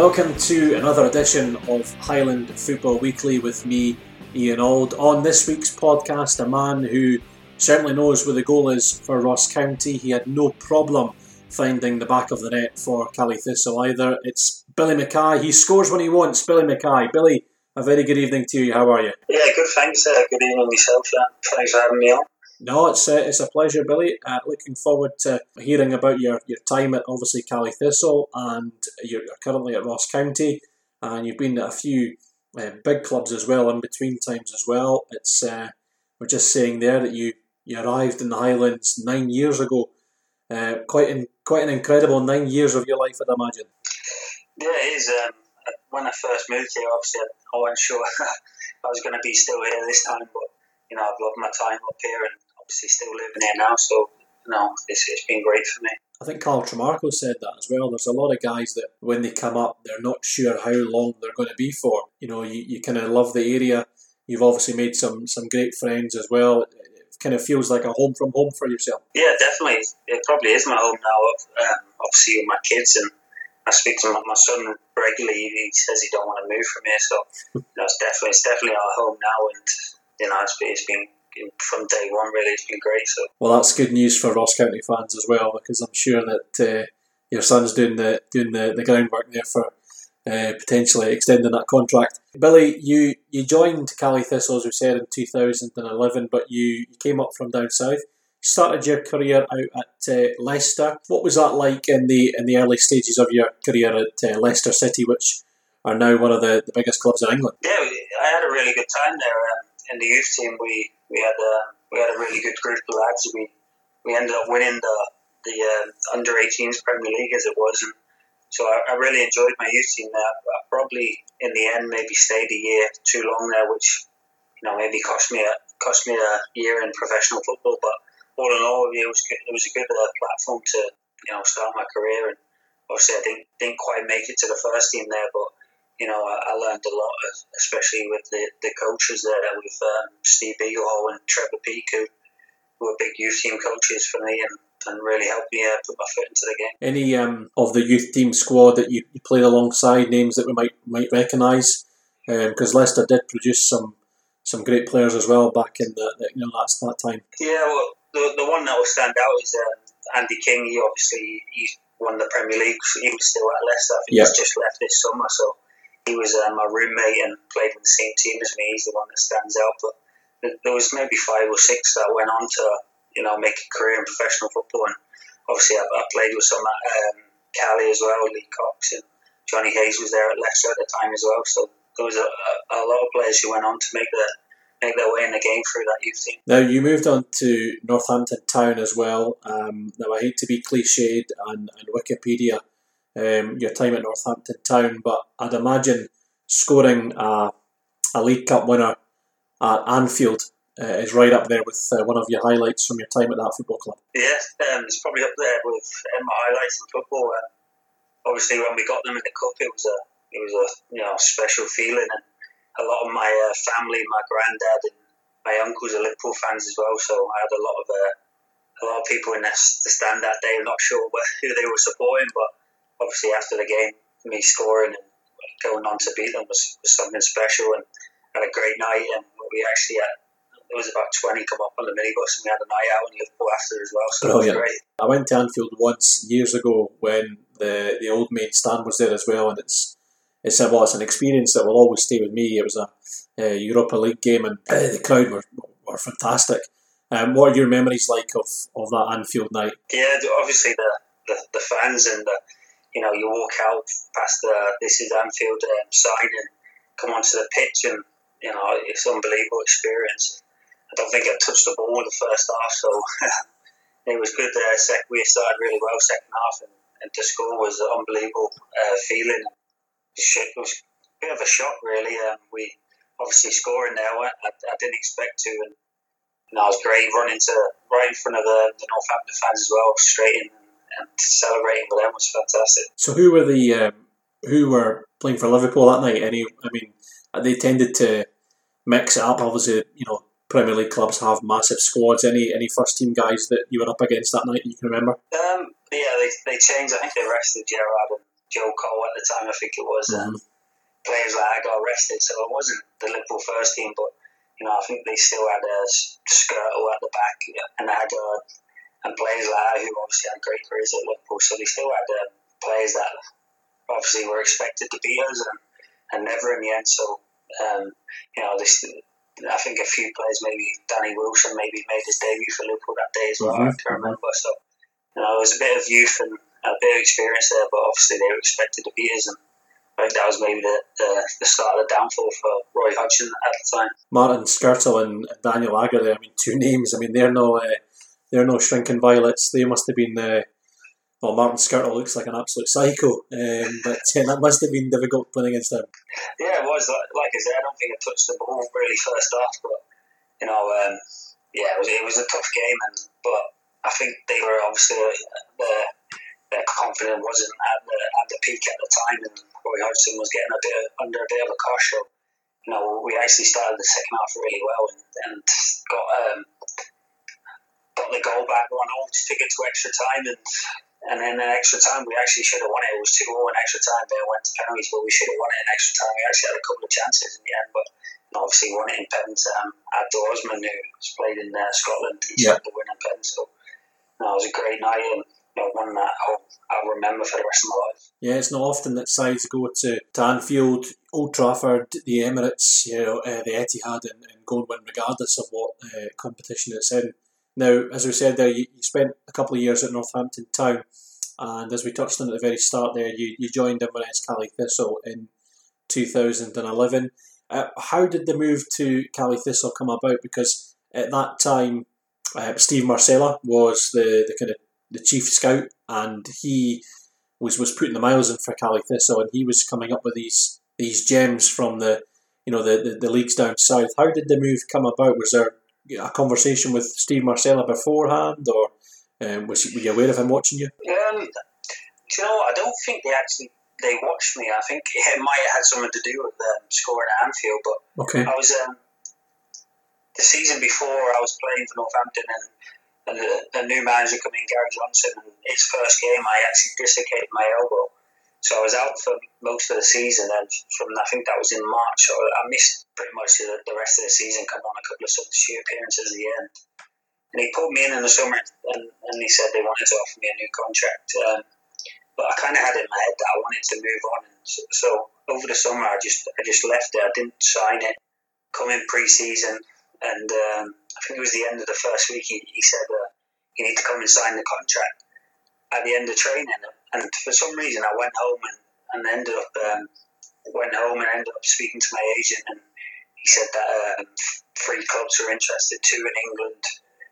Welcome to another edition of Highland Football Weekly with me, Ian Auld. On this week's podcast, a man who certainly knows where the goal is for Ross County. He had no problem finding the back of the net for Caley Thistle either. It's Billy Mackay. He scores when he wants. Billy Mackay. Billy, a very good evening to you. How are you? Yeah, good. Thanks. Uh, good evening yourself. Thanks for having me on. No, it's a, it's a pleasure, Billy. Uh, looking forward to hearing about your, your time at obviously Caley Thistle, and you're, you're currently at Ross County, and you've been at a few uh, big clubs as well in between times as well. It's uh, we're just saying there that you, you arrived in the Highlands nine years ago. Uh, quite in, quite an incredible nine years of your life, I'd imagine. Yeah, it is. Um, when I first moved here, obviously I wasn't sure I was going to be still here this time, but you know I've loved my time up here and obviously still living here now. So you know it's, it's been great for me. I think Carl Tremarco said that as well. There's a lot of guys that when they come up, they're not sure how long they're going to be for. You know, you, you kind of love the area. You've obviously made some some great friends as well. It, it kind of feels like a home from home for yourself. Yeah, definitely. It probably is my home now. Um, obviously with my kids and I speak to my, my son regularly. He says he don't want to move from here, so you know, it's definitely it's definitely our home now, and you know it's, it's been from day one, really, it's been great. So, well, that's good news for Ross County fans as well, because I'm sure that uh, your son's doing the doing the, the groundwork there for uh, potentially extending that contract. Billy, you you joined Caley Thistle as we said in 2011, but you, you came up from down south. Started your career out at uh, Leicester. What was that like in the in the early stages of your career at uh, Leicester City, which are now one of the, the biggest clubs in England? Yeah, I had a really good time there. Um, in the youth team, we we had a we had a really good group of lads. We we ended up winning the the uh, under 18s Premier League as it was, and so I, I, really enjoyed my youth team there. I probably in the end maybe stayed a year too long there, which you know maybe cost me a cost me a year in professional football. But all in all, it was good, it was a good uh, platform to you know start my career. And obviously, I didn't didn't quite make it to the first team there, but you know, I, I learned a lot, especially with the, the coaches there, with um, Steve Beaglehole and Trevor Peake, who, were big youth team coaches for me and, and really helped me uh, put my foot into the game. Any um, of the youth team squad that you, you played alongside, names that we might might recognise? Because um, Leicester did produce some some great players as well back in the, the you know that's that time. Yeah, well, the, the one that will stand out is um, Andy King. He obviously he won the Premier League. He was still at Leicester. I think yep. he's just left this summer, so he was uh, my roommate and played in the same team as me. He's the one that stands out. But there was maybe five or six that went on to you know make a career in professional football. And obviously, I, I played with some at um, Caley as well. Lee Cox and Johnny Hayes was there at Leicester at the time as well. So there was a, a, a lot of players who went on to make the make their way in the game through that youth team. Now you moved on to Northampton Town as well. Um, now I hate to be cliched and, and Wikipedia um, your time at Northampton Town, but I'd imagine scoring a, a League Cup winner at Anfield uh, is right up there with uh, one of your highlights from your time at that football club. Yeah, um, it's probably up there with um, my highlights in football. Um, obviously, when we got them in the cup, it was a it was a you know special feeling, and a lot of my uh, family, my granddad, and my uncles are Liverpool fans as well. So I had a lot of uh, a lot of people in the stand that day. I'm not sure who they were supporting, but obviously after the game, me scoring and going on to beat them was, was something special and had a great night. And we actually had there was about 20 come up on the minibus and we had a night out in Liverpool after as well. So Brilliant. it was great. I went to Anfield once years ago when the, the old main stand was there as well, and it's it's a, well, it's an experience that will always stay with me. It was a, a Europa League game, and uh, the crowd were, were fantastic. Um, what are your memories like of, of that Anfield night? Yeah, obviously the, the, the fans and the, you know, you walk out past the this is Anfield um, sign and come onto the pitch, and you know, it's an unbelievable experience. I don't think I touched the ball in the first half, so it was good. Uh, sec- we started really well second half, and, and to score was an unbelievable uh, feeling. It was a bit of a shock, really. Um, we obviously scoring there, I, I, didn't expect to, and know, it was great running to right in front of the, the Northampton fans as well, straight in and celebrating with them was fantastic. So who were the um, who were playing for Liverpool that night? Any, I mean, they tended to mix it up. Obviously, you know, Premier League clubs have massive squads. Any any first team guys that you were up against that night you can remember? Um, yeah, they, they changed. I think they rested Gerrard and Joe Cole at the time, I think it was. Mm-hmm. players like that got arrested, so it wasn't the Liverpool first team, but you know I think they still had a Skrtel at the back, and they had uh, and players like that who obviously had great careers at Liverpool, so they still had uh, players that obviously were expected to beat us, and, and never in the end. So um, you know this. I think a few players, maybe Danny Wilson, maybe made his debut for Liverpool that day as well. Mm-hmm. I can remember. So you know, it was a bit of youth and a bit of experience there, but obviously they were expected to be us, and I think that was maybe the, the, the start of the downfall for Roy Hodgson at the time. Martin Skrtel and Daniel Agger, I mean, two names. I mean, they're no uh, they're no shrinking violets. They must have been. Uh, well, Martin Skrtel looks like an absolute psycho, um, but that must have been difficult playing against him. Yeah, it was. Like I said, I don't think I touched the ball really first off, but you know, um, yeah, it was, it was a tough game, and but I think they were obviously uh, their, their confidence wasn't at the at the peak at the time, and Roy Hodgson was getting a bit under a bit of a cosh. So, you know, we actually started the second half really well and, and got um, got the goal back one all to take it to extra time, and and then in extra time we actually should have won it. It was two 0 in extra time. They went to penalties, but we should have won it in extra time. We actually had a couple of chances in the end, but obviously won it in pens. Um, Abdul Osman, who's played in uh, Scotland, he yeah. the winning pen. So no, it was a great night and you know, one that I'll, I'll remember for the rest of my life. Yeah, it's not often that sides go to, to Anfield, Old Trafford, the Emirates, you know, uh, the Etihad, and, and go and win regardless of what uh, competition it's in. Now, as we said there, you, you spent a couple of years at Northampton Town, and as we touched on at the very start there, you, you joined Inverness Caley Thistle in 2011. Uh, how did the move to Caley Thistle come about? Because at that time, uh, Steve Marsella was the, the kind of the chief scout, and he was was putting the miles in for Caley Thistle, and he was coming up with these these gems from the you know the, the, the leagues down south. How did the move come about? Was there a conversation with Steve Marsella beforehand, or um, was were you aware of him watching you? Um, you know, I don't think they actually they watched me. I think it might have had something to do with um, scoring at Anfield, but okay. I was um, the season before I was playing for Northampton and, and a, a, new manager coming, Gary Johnson, and his first game I actually dislocated my elbow. So I was out for most of the season, and from I think that was in March. So I missed pretty much the, the rest of the season. Come on a couple of substitute appearances at the end, and he pulled me in in the summer, and, and he said they wanted to offer me a new contract. Um, but I kind of had in my head that I wanted to move on, and so, so over the summer I just I just left it. I didn't sign it. Come in pre-season, and um, I think it was the end of the first week. He, he said, uh, "You need to come and sign the contract." At the end of training, and for some reason, I went home and, and ended up um, went home and ended up speaking to my agent, and he said that um, three clubs were interested: two in England,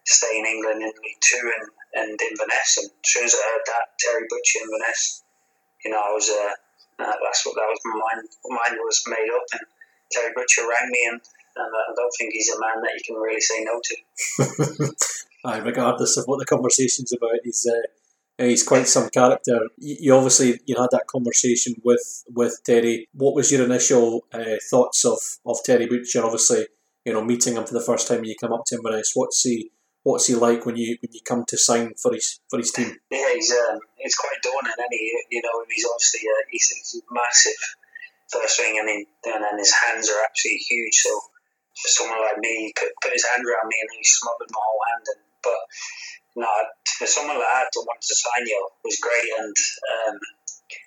stay in England in League Two, and and Inverness. And as soon as I heard that, Terry Butcher Inverness, you know, I was uh, uh, that's what that was my mind. Was made up, and Terry Butcher rang me and and I don't think he's a man that you can really say no to. Aye, regardless of what the conversation's about, he's uh, he's quite some character. You, obviously you had that conversation with with Terry. What was your initial uh, thoughts of, of Terry Butcher? Obviously, you know, meeting him for the first time when you come up to Inverness. What's he What's he like when you when you come to sign for his for his team? Yeah, he's um, he's quite daunting, and he you know he's obviously uh, he's, he's massive. First thing, I mean, and then his hands are absolutely huge. So for someone like me, he put, put his hand around me and he smothered my whole hand. And, but no, for someone like that to want to sign you was great. And um,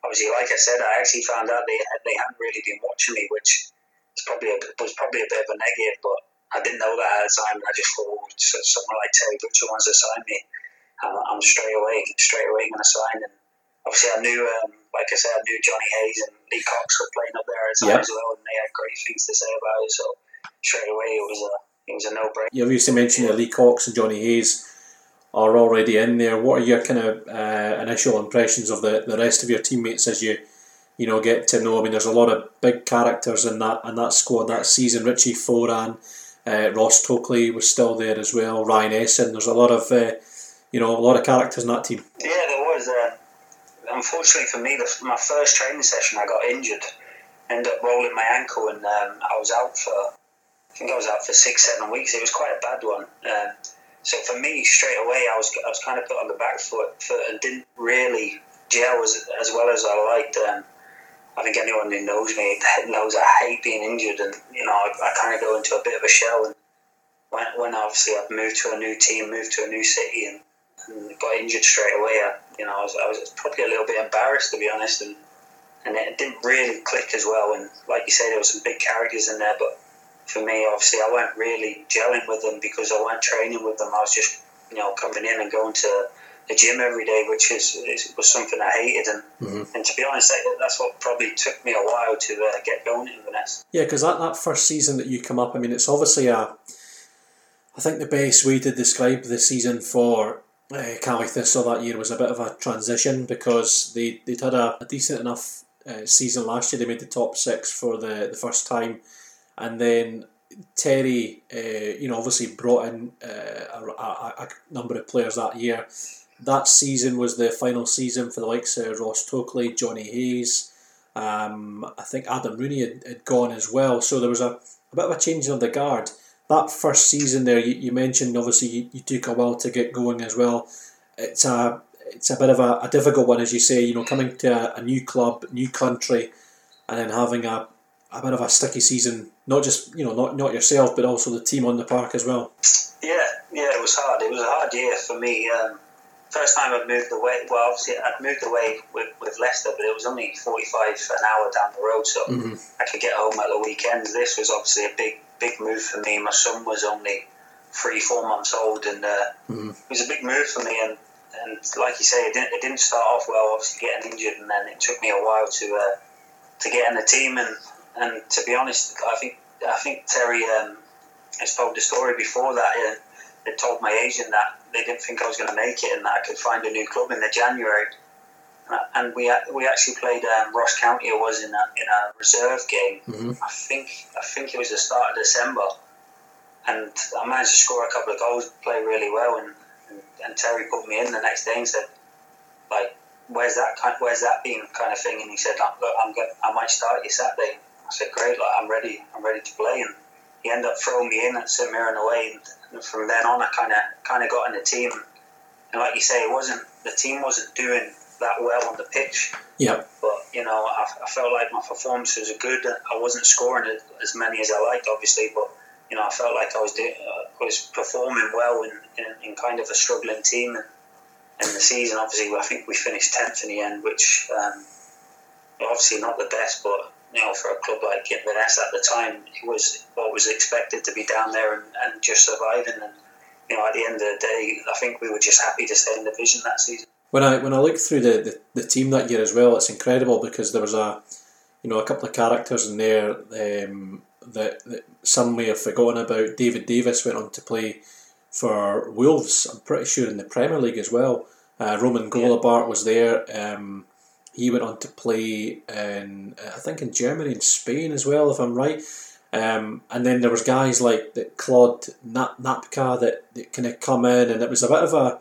obviously, like I said, I actually found out they they hadn't really been watching me, which was probably a, was probably a bit of a negative. But I didn't know that at the time. And I just thought someone like Terry Butcher wants to sign me. I'm, I'm straight away straight away going to sign. And obviously, I knew. Um, like I said, I knew Johnny Hayes and Lee Cox were playing up there yep. as well, and they had great things to say about it. So straight away it was a it was a no brainer. You obviously mentioned Lee Cox and Johnny Hayes are already in there. What are your kind of uh, initial impressions of the, the rest of your teammates as you you know get to know? I mean, there's a lot of big characters in that in that squad that season. Richie Foran, uh, Ross Tokley was still there as well. Ryan Esson. There's a lot of uh, you know a lot of characters in that team. Yeah, there was. Uh, unfortunately for me, the, my first training session, I got injured. Ended up rolling my ankle, and um, I was out for I think I was out for six, seven weeks. It was quite a bad one. So for me, straight away, I was I was kind of put on the back foot, foot and didn't really gel as, as well as I liked. Um, I think anyone who knows me knows I hate being injured, and you know I, I kind of go into a bit of a shell. And when, when obviously I've moved to a new team, moved to a new city, and, and got injured straight away, I, you know I was, I was probably a little bit embarrassed to be honest, and and it didn't really click as well. And like you say, there were some big characters in there, but for me, obviously, I weren't really gelling with them because I weren't training with them. I was just you know coming in and going to the gym every day, which is, is was something I hated. And mm-hmm. and to be honest, that's what probably took me a while to uh, get going in Inverness. Yeah, because that, that first season that you come up, I mean, it's obviously a. I think the best way to describe the season for uh, Thistle that year was a bit of a transition because they, they'd had a, a decent enough uh, season last year. They made the top six for the, the first time. And then Terry, uh, you know, obviously brought in uh, a, a, a, number of players that year that season was the final season for the likes of Ross Tokley, Johnny Hayes. Um, I think Adam Rooney had, had gone as well. So there was a, a bit of a change of the guard. That first season there, you, you mentioned obviously you, you took a while to get going as well. It's a it's a bit of a, a difficult one, as you say. You know, coming to a, a new club, new country, and then having a, a bit of a sticky season. Not just you know not not yourself, but also the team on the park as well. Yeah, yeah, it was hard. It was a hard year for me. Um, first time I'd moved away. Well, obviously I'd moved away with, with Leicester, but it was only forty five an hour down the road, so mm-hmm. I could get home at the weekends. This was obviously a big big move for me. My son was only three four months old, and uh, mm-hmm. it was a big move for me. And and like you say, it didn't, it didn't start off well. Obviously getting injured, and then it took me a while to uh, to get in the team. And and to be honest, I think I think Terry um, has told the story before that. Uh, they told my agent that they didn't think I was going to make it and that I could find a new club in the January. And we we actually played um, Ross County. It was in a in a reserve game. Mm-hmm. I think I think it was the start of December, and I managed to score a couple of goals, play really well, and, and, and Terry put me in the next day and said, like, where's that kind, where's that been kind of thing? And he said, look, I'm going, I might start you Saturday. I said, great, like, I'm ready, I'm ready to play. And he ended up throwing me in at St Mirren away, and from then on, I kind of kind of got in the team. And like you say, it wasn't the team wasn't doing that well on the pitch. Yeah. But you know, I, I felt like my performances were good. I wasn't scoring as many as I liked, obviously, but you know, I felt like I was doing, uh, was performing well in, in, in, kind of a struggling team. And in the season, obviously, I think we finished tenth in the end, which um, obviously not the best, but you know, for a club like Inverness at the time, it was what was expected to be down there and, and just surviving. And you know, at the end of the day, I think we were just happy to stay in the division that season. When I when I look through the, the, the team that year as well, it's incredible because there was a you know a couple of characters in there um, that, that some may have forgotten about. David Davis went on to play for Wolves. I'm pretty sure in the Premier League as well. Uh, Roman Golobart yeah. was there. Um, he went on to play in, I think, in Germany and Spain as well, if I'm right. Um, and then there was guys like that Claude Nap- Napka that, that kind of come in, and it was a bit of a.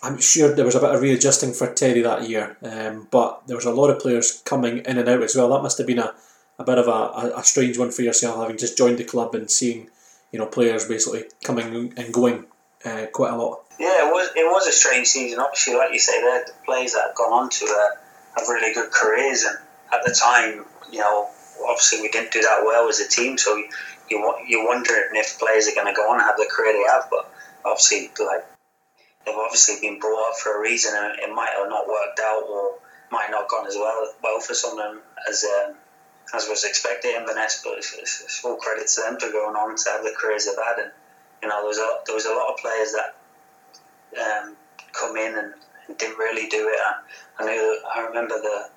I'm sure there was a bit of readjusting for Terry that year, um, but there was a lot of players coming in and out as well. That must have been a, a bit of a, a, a strange one for yourself, having just joined the club and seeing, you know, players basically coming and going uh, quite a lot. Yeah, it was it was a strange season. Obviously, like you say, the players that have gone on to uh, have really good careers, and at the time, you know, obviously we didn't do that well as a team. So you you're wondering if players are going to go on and have the career they have, but obviously, like they've obviously been brought up for a reason, and it might have not worked out or might not gone as well well for some of them as um, as was expected in Inverness. But it's, it's, full credit to them for going on to have the careers they've had, and you know there was a there was a lot of players that um, come in and, and, didn't really do it. I, I knew I remember the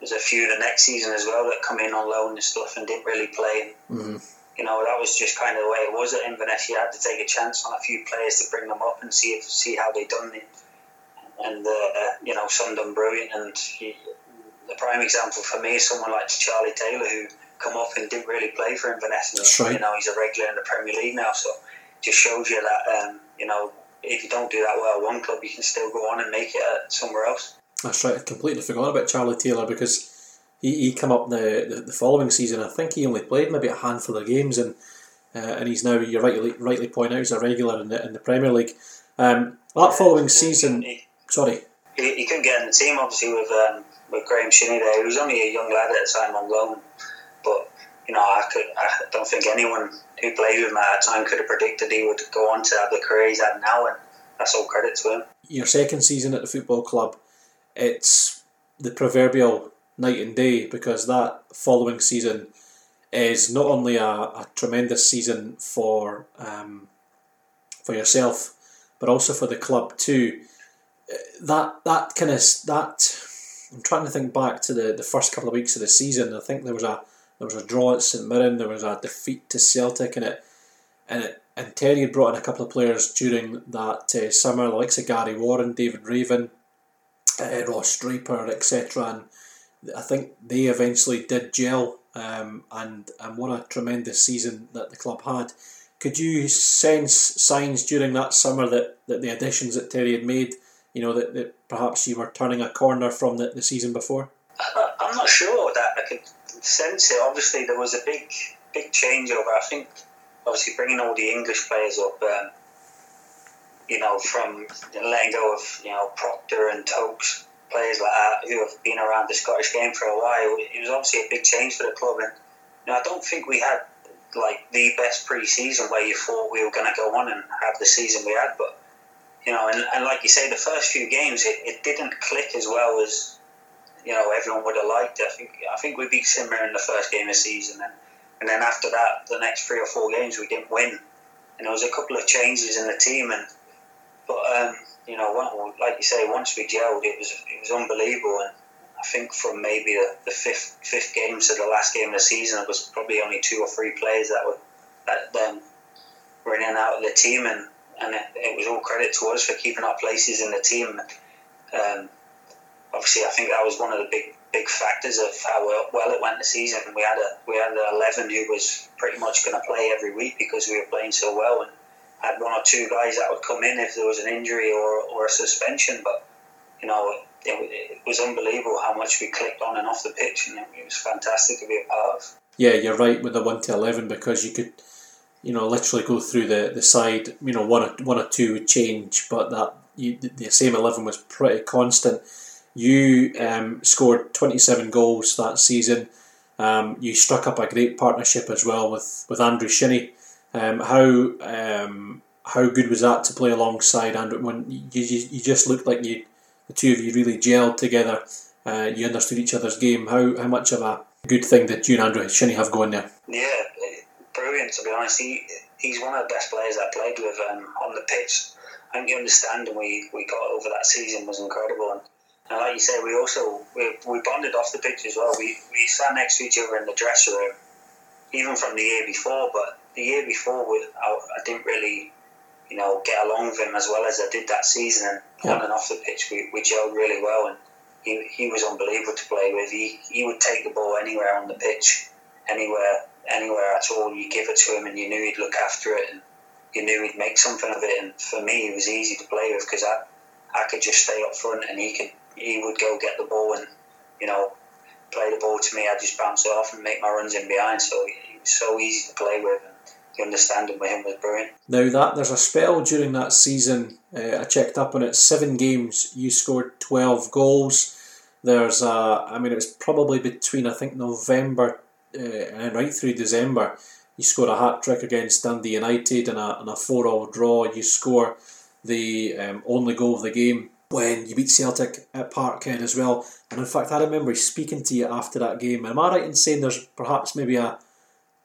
there's a few the next season as well that come in on loan and stuff and didn't really play. Mm-hmm. You know that was just kind of the way it was at Inverness. You had to take a chance on a few players to bring them up and see if, see how they done it. And uh, you know some done brilliant. And he, the prime example for me is someone like Charlie Taylor who come up and didn't really play for Inverness. And, right. You know he's a regular in the Premier League now, so just shows you that um, you know if you don't do that well at one club, you can still go on and make it somewhere else. That's right. I completely forgot about Charlie Taylor because he, he came up the, the, the following season. I think he only played maybe a handful of games, and uh, and he's now you rightly rightly point out he's a regular in the in the Premier League. Um, that following season, he, sorry. he, he couldn't get in the team obviously with um, with Graeme Shinnie there. He was only a young lad at the time on loan, you know I could I don't think anyone who played with him at that time could have predicted he would go on to have the career he's had now, and that's all credit to him. Your second season at the football club, it's the proverbial night and day because that following season is not only a, a tremendous season for um, for yourself, but also for the club too. That that kind of that I'm trying to think back to the, the first couple of weeks of the season. I think there was a there was a draw at St Mirren, there was a defeat to Celtic, and it and it and Terry had brought in a couple of players during that uh, summer, like Gary Warren, David Raven, uh, Ross Draper, etc. And I think they eventually did gel, um, and and what a tremendous season that the club had. Could you sense signs during that summer that, that the additions that Terry had made, you know, that, that perhaps you were turning a corner from the, the season before? I'm not sure that I could sense it. Obviously, there was a big big changeover. I think obviously bringing all the English players up, um, you know, from letting go of you know Proctor and Tokes, players like that who have been around the Scottish game for a while. It was obviously a big change for the club, and you know, I don't think we had like the best pre-season where you thought we were going to go on and have the season we had, but you know, and, and like you say, the first few games it, it didn't click as well as you know everyone would have liked. I think I think we beat Mirren in the first game of the season, and and then after that, the next three or four games we didn't win, and there was a couple of changes in the team, and but um, you know, like you say, once we gelled, it was it was unbelievable, and I think from maybe the, the fifth fifth game to the last game of the season, it was probably only two or three players that were that um, were in and out of the team, and and it, it was all credit to us for keeping our places in the team. Um, obviously, I think that was one of the big big factors of how well it went the season. We had a we had an eleven who was pretty much going to play every week because we were playing so well, and had one or two guys that would come in if there was an injury or, or a suspension. But you know, it, it was unbelievable how much we clicked on and off the pitch, and it was fantastic to be a part of. Yeah, you're right with the one to eleven because you could, you know, literally go through the, the side. You know, one or one or two would change, but that you, the same eleven was pretty constant you um, scored 27 goals that season. Um, you struck up a great partnership as well with, with Andrew Shinnie. Um, how um, how good was that to play alongside Andrew? When you, you, you just looked like you the two of you really gelled together. Uh, you understood each other's game. How how much of a good thing did you and Andrew Shinnie have going there? Yeah, brilliant. To be honest, he he's one of the best players I played with um, on the pitch. I think the understanding we, we got over that season was incredible. And and like you say, we also we, we bonded off the pitch as well. We we sat next to each other in the dressing room, even from the year before. But the year before, we, I, I didn't really, you know, get along with him as well as I did that season. And yeah. on and off the pitch, we, we gelled really well, and he, he was unbelievable to play with. He he would take the ball anywhere on the pitch, anywhere anywhere at all. You give it to him, and you knew he'd look after it, and you knew he'd make something of it. And for me, it was easy to play with because I I could just stay up front, and he could he would go get the ball and you know play the ball to me. I'd just bounce it off and make my runs in behind. So he was so easy to play with. And the understanding with him was brilliant. Now that there's a spell during that season. Uh, I checked up on it. Seven games, you scored twelve goals. There's a, I mean, it was probably between I think November uh, and right through December. You scored a hat trick against Dundee United and a, a four all draw. You score the um, only goal of the game when you beat Celtic at Parkhead as well. And in fact, I remember speaking to you after that game. Am I right in saying there's perhaps maybe a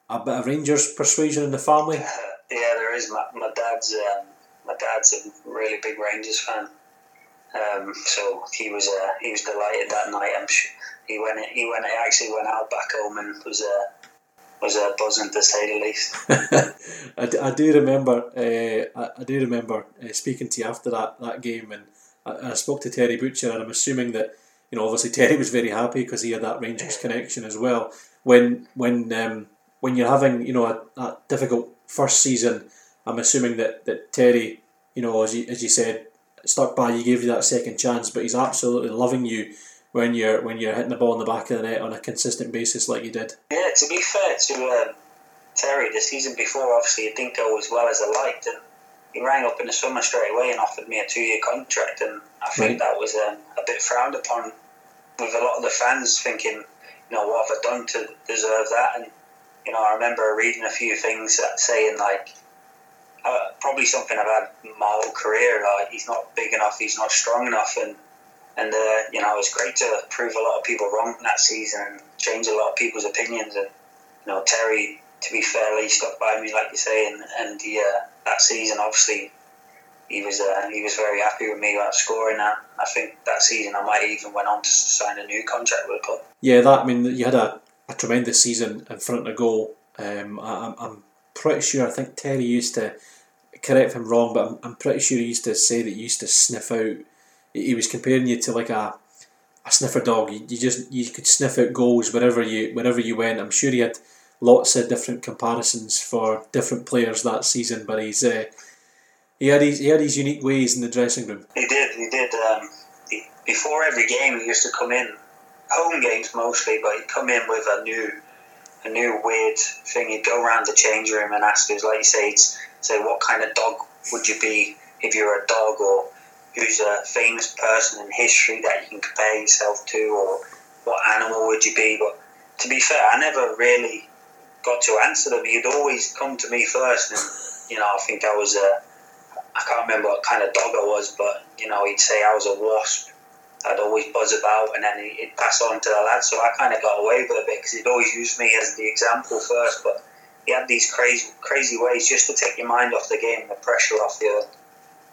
a bit of Rangers persuasion in the family? Yeah, there is. My, my dad's um, my dad's a really big Rangers fan. Um, so he was uh, he was delighted that night. I'm sure he went he went he actually went out back home and was uh, was uh, buzzing to say the least. I, I do remember uh, I, I do remember uh, speaking to you after that, that game and I, I spoke to Terry Butcher, and I'm assuming that you know obviously Terry was very happy because he had that Rangers connection as well. When when um, when you're having you know a, a, difficult first season, I'm assuming that, that Terry, you know, as you, as you said, stuck by you, gave you that second chance, but he's absolutely loving you when you're when you're hitting the ball in the back of the net on a consistent basis like you did. Yeah, to be fair to um, Terry, the season before obviously it didn't go as well as I liked, and he rang up in the summer straight away and offered me a two year contract, and I think right. that was um, a bit frowned upon with a lot of the fans thinking, you know, what have I done to deserve that? And you know, I remember reading a few things that saying like uh, probably something I've had my whole career. Like he's not big enough, he's not strong enough, and and uh, you know it was great to prove a lot of people wrong that season and change a lot of people's opinions. And you know Terry, to be fair, he stuck by me like you say, and and the, uh, that season obviously he was uh, he was very happy with me about scoring that. I think that season I might even went on to sign a new contract with the club. Yeah, that I mean you had a, a tremendous season in front of the goal. Um, I, I'm pretty sure I think Terry used to correct if I'm wrong, but I'm, I'm pretty sure he used to say that he used to sniff out. He was comparing you to like a a sniffer dog. You, you just you could sniff out goals wherever you wherever you went. I'm sure he had lots of different comparisons for different players that season, but he's uh, he had his he had his unique ways in the dressing room. He did. He did. Um, he, before every game, he used to come in home games mostly, but he'd come in with a new a new weird thing. He'd go around the change room and ask us, like you say, say what kind of dog would you be if you were a dog, or who's a famous person in history that you can compare yourself to, or what animal would you be? But to be fair, I never really got to answer them. He'd always come to me first, and you know, I think I was a I can't remember what kind of dog I was, but you know, he'd say I was a wasp. I'd always buzz about, and then he'd pass on to the lads. So I kind of got away with it because he'd always use me as the example first. But he had these crazy, crazy ways just to take your mind off the game, the pressure off you.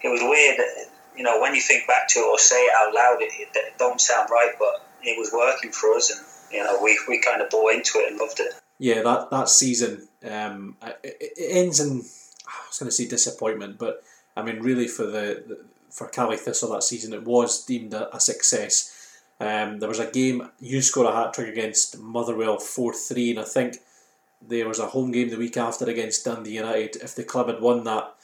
It was weird, you know, when you think back to it or say it out loud, it, it don't sound right, but it was working for us, and you know, we, we kind of bought into it and loved it. Yeah, that that season, um, it, it ends in I was going to say disappointment, but I mean, really for the, the for Caley Thistle that season, it was deemed a, a success. Um, there was a game you scored a hat trick against Motherwell four three, and I think there was a home game the week after against Dundee United. If the club had won that,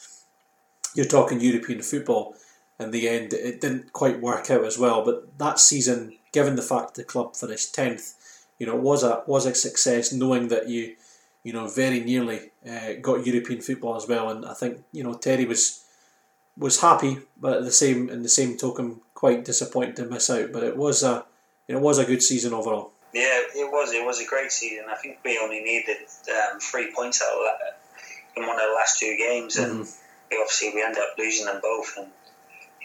you're talking European football. In the end, it didn't quite work out as well. But that season, given the fact the club finished tenth, you know, was a was a success. Knowing that you, you know, very nearly uh, got European football as well. And I think you know Terry was was happy, but at the same in the same token, quite disappointed to miss out. But it was a it was a good season overall. Yeah, it was. It was a great season. I think we only needed um, three points out of that in one of the last two games, and mm-hmm. we obviously we ended up losing them both. And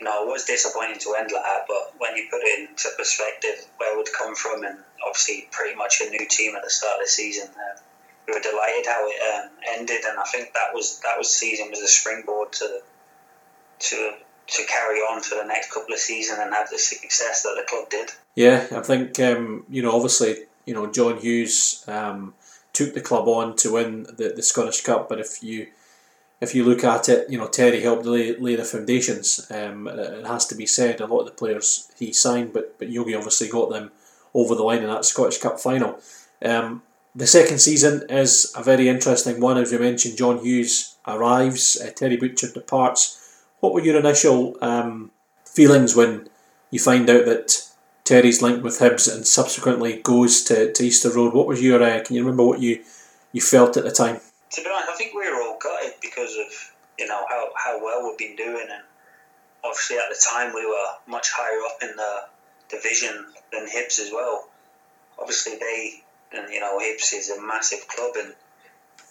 you know, it was disappointing to end like that. But when you put it into perspective, where it would come from, and obviously pretty much a new team at the start of the season. Uh, we were delighted how it um, ended, and I think that was that was season was a springboard to to to carry on for the next couple of seasons and have the success that the club did. Yeah, I think um, you know obviously you know John Hughes um, took the club on to win the, the Scottish Cup, but if you if you look at it, you know Terry helped lay, lay the foundations. Um, it has to be said, a lot of the players he signed, but but Yogi obviously got them over the line in that Scottish Cup final. Um, the second season is a very interesting one, as you mentioned. John Hughes arrives, uh, Terry Butcher departs. What were your initial um, feelings when you find out that Terry's linked with Hibs and subsequently goes to, to Easter Road? What was your? Uh, can you remember what you you felt at the time? To be honest, I think we because of you know how, how well we've been doing, and obviously at the time we were much higher up in the division than Hibs as well. Obviously they, and you know Hibs is a massive club, and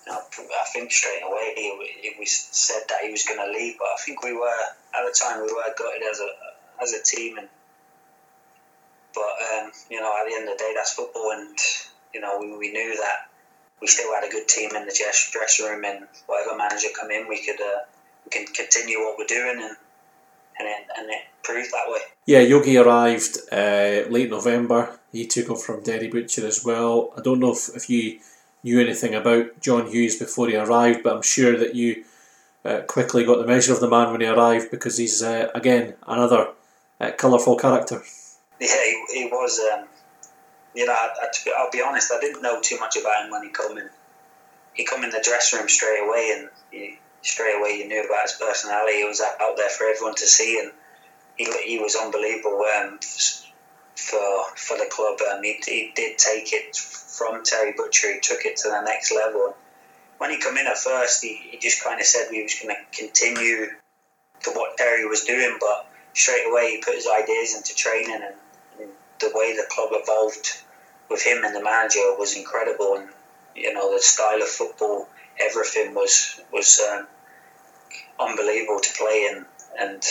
I think straight away it was said that he was going to leave, but I think we were at the time we were gutted as a as a team, and but um, you know at the end of the day that's football, and you know we, we knew that we still had a good team in the dressing room, and whatever manager come in, we could uh, we can continue what we're doing, and and it, and it proved that way. Yeah, Yogi arrived uh, late November. He took over from Terry Butcher as well. I don't know if, if you knew anything about John Hughes before he arrived, but I'm sure that you uh, quickly got the measure of the man when he arrived because he's uh, again another uh, colourful character. Yeah, he, he was. Um, you know, I, I, will be honest, I didn't know too much about him when he come in. He come in the dressing room straight away, and he, straight away you knew about his personality. He was out there for everyone to see, and he, he was unbelievable um, for for the club. Um, he, he did take it from Terry Butcher. He took it to the next level. When he come in at first, he, he just kind of said we was going to continue to what Terry was doing, but straight away he put his ideas into training, and, and the way the club evolved with him and the manager was incredible. And you know the style of football, everything was was um, unbelievable to play in. And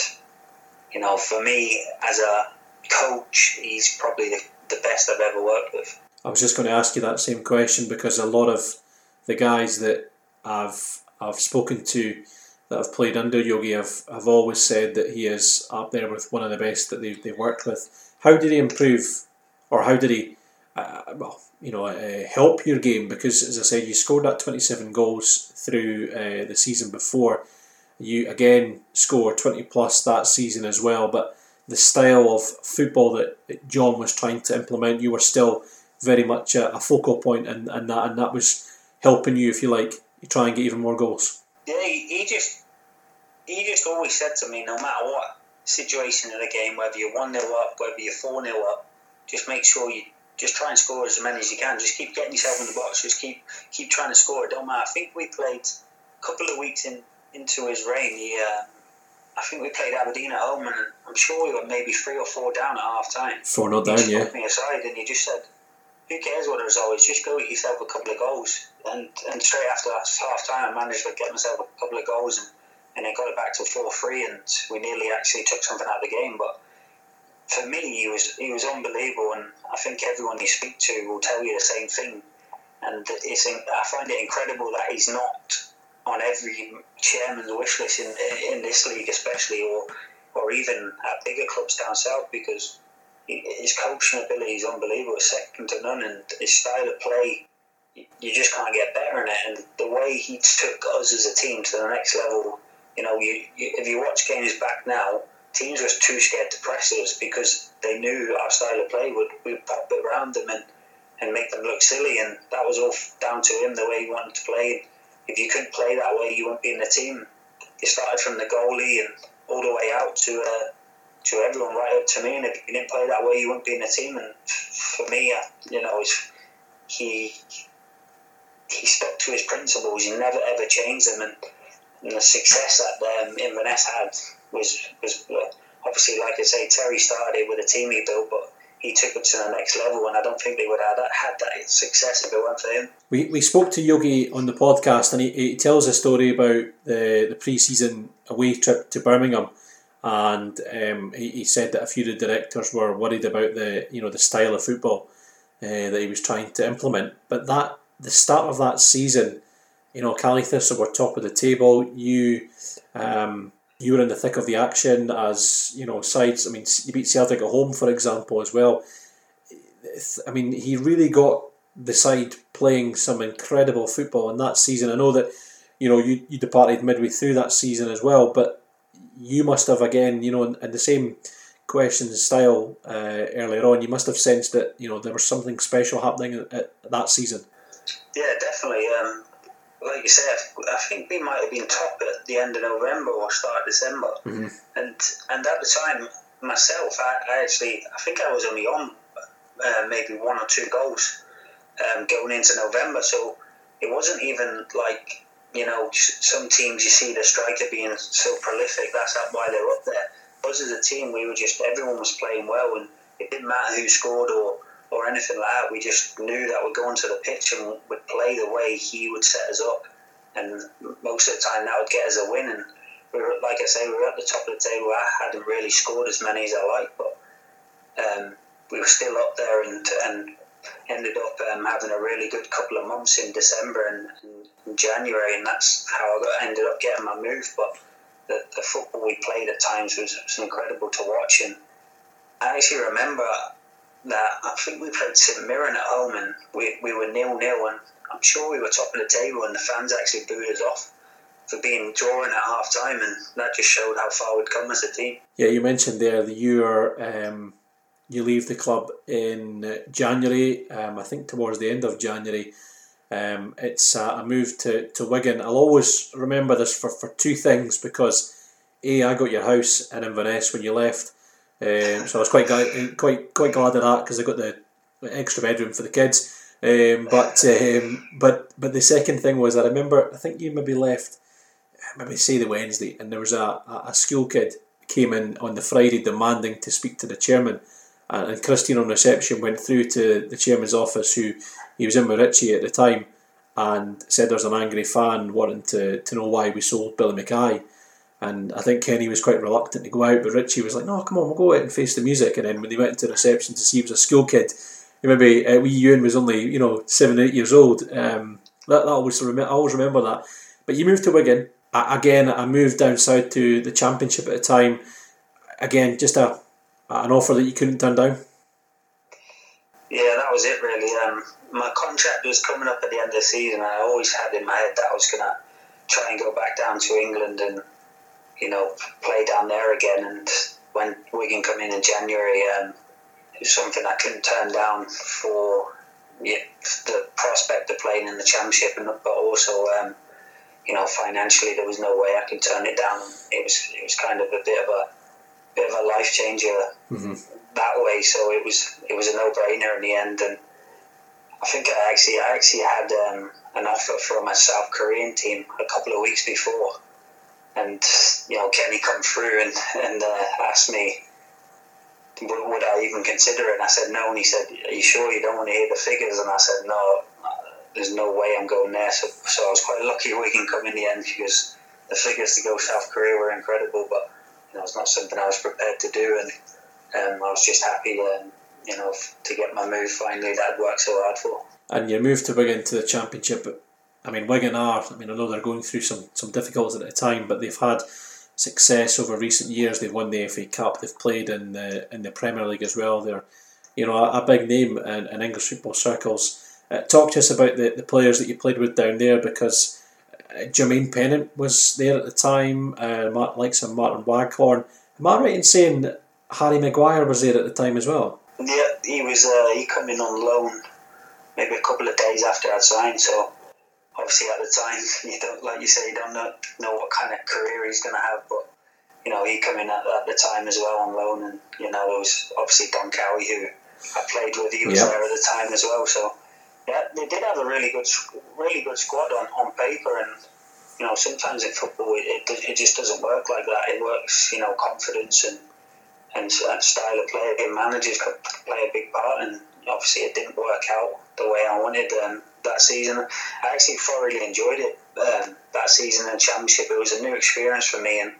you know, for me as a coach, he's probably the, the best I've ever worked with. I was just going to ask you that same question because a lot of the guys that I've I've spoken to that have played under Yogi have, have always said that he is up there with one of the best that they've, they've worked with. How did he improve, or how did he, uh, well, you know, uh, help your game? Because as I said, you scored that twenty seven goals through uh, the season before. You again score twenty plus that season as well, but the style of football that John was trying to implement, you were still very much a, a focal point, and, and that and that was helping you, if you like, try and get even more goals. Yeah, he, he just he just always said to me, no matter what situation in the game, whether you're one 0 up, whether you're four 0 up, just make sure you just try and score as many as you can. Just keep getting yourself in the box. Just keep keep trying to score. It don't matter. I think we played a couple of weeks in into his reign. He, uh, I think we played Aberdeen at home, and I'm sure we were maybe three or four down at half time. Four not down, he yeah. me aside, and he just said, "Who cares what the result is? Just go get yourself a couple of goals." And and straight after half time, I managed to get myself a couple of goals, and, and it got it back to four three, and we nearly actually took something out of the game. But for me, he was he was unbelievable, and I think everyone you speak to will tell you the same thing. And it's I find it incredible that he's not on every chairman's wish list in, in this league, especially, or or even at bigger clubs down south, because his coaching ability is unbelievable, second to none, and his style of play, you just can't get better in it. And the way he took us as a team to the next level, you know, you, you if you watch games back now, teams were too scared to press us because they knew our style of play would would pop it around them and, and make them look silly, and that was all down to him the way he wanted to play if you couldn't play that way, you wouldn't be in the team. You started from the goalie and all the way out to uh, to everyone right up to me. And if you didn't play that way, you wouldn't be in the team. And for me, uh, you know, he he stuck to his principles. He never ever changed them. And, and the success that um, Inverness had was was uh, obviously, like I say, Terry started with a team he built, but he took it to the next level, and I don't think they would have had that success if it weren't for him. We, we spoke to Yogi on the podcast, and he, he tells a story about the, the pre season away trip to Birmingham. And um, he, he said that a few of the directors were worried about the you know the style of football uh, that he was trying to implement. But that the start of that season, you know, Caley were top of the table. You um, you were in the thick of the action as you know sides. I mean, you beat Celtic at home, for example, as well. I mean, he really got the side playing some incredible football in that season. I know that you know you, you departed midway through that season as well, but you must have again, you know, in, in the same question style uh, earlier on, you must have sensed that you know there was something special happening at, at that season. Yeah, definitely. Um, like you said, I think we might have been top at the end of November or start of December, mm-hmm. and and at the time myself, I, I actually I think I was only on uh, maybe one or two goals um, going into November, so it wasn't even like you know some teams you see the striker being so prolific. That's why they're up there. Us as a team, we were just everyone was playing well, and it didn't matter who scored or or anything like that. We just knew that we'd go onto the pitch and would play the way he would set us up, and most of the time that would get us a win. And we were, like I say, we were at the top of the table. I hadn't really scored as many as I like, but um, we were still up there and and ended up um, having a really good couple of months in December and, and, and January, and that's how I got, ended up getting my move. But the, the football we played at times was, was incredible to watch, and I actually remember that I think we played St Mirren at home and we, we were nil nil and I'm sure we were top of the table and the fans actually booed us off for being drawing at half time and that just showed how far we'd come as a team. Yeah, you mentioned there that you are um, you leave the club in January. Um, I think towards the end of January. Um, it's a move to, to Wigan. I'll always remember this for, for two things because A, I got your house in Inverness when you left, um, so I was quite glad, quite quite glad of that because I got the extra bedroom for the kids. Um, but um, but but the second thing was I remember I think you maybe left maybe say the Wednesday and there was a, a, school kid came in on the Friday demanding to speak to the chairman. And, and Christine on reception went through to the chairman's office, who he was in with Richie at the time, and said there's an angry fan wanting to, to know why we sold Billy Mackay. And I think Kenny was quite reluctant to go out, but Richie was like, "No, come on, we'll go out and face the music." And then when they went into reception to see he was a school kid, maybe uh, wee Ewan was only you know seven, eight years old. Um, that, that always I always remember that. But you moved to Wigan I, again. I moved down south to the Championship at the time. Again, just a an offer that you couldn't turn down. Yeah, that was it really. Um, my contract was coming up at the end of the season. I always had in my head that I was gonna try and go back down to England and you know, play down there again. And when Wigan come in in January, um, it was something I couldn't turn down for yeah, the prospect of playing in the championship, and but also, um, you know, financially there was no way I could turn it down. It was it was kind of a bit of a bit of a life changer mm-hmm. that way. So it was it was a no brainer in the end, and I think I actually I actually had um, an offer from a South Korean team a couple of weeks before and you know Kenny come through and and uh, asked me would I even consider it? And I said no. And he said are you sure you don't want to hear the figures? And I said no there's no way I'm going there. So, so I was quite lucky Wigan come in the end because the figures to go South Korea were incredible but you know it's not something I was prepared to do. And um, I was just happy um, you know to get my move finally that I'd worked so hard for. And you moved to Wigan to the championship I mean, Wigan are. I mean, I know they're going through some some difficulties at the time, but they've had success over recent years. They've won the FA Cup. They've played in the in the Premier League as well. They're, you know, a, a big name in, in, English football circles. Uh, talk to us about the, the players that you played with down there, because uh, Jermaine Pennant was there at the time. Uh, likes of Martin Waghorn. Am I right in saying that Harry Maguire was there at the time as well? Yeah, he was. Uh, he come in on loan maybe a couple of days after I'd signed, so obviously at the time you don't like you say you don't know, know what kind of career he's going to have but you know he come in at, at, the time as well on loan and you know it was obviously Don Cowie who I played with he was there at the time as well so yeah they did have a really good really good squad on, on paper and you know sometimes in football it, it, it just doesn't work like that. It works you know confidence and and, and style of play and managers play a big part and obviously it didn't work out the way I wanted um, that season. I actually thoroughly enjoyed it um, that season in championship. It was a new experience for me, and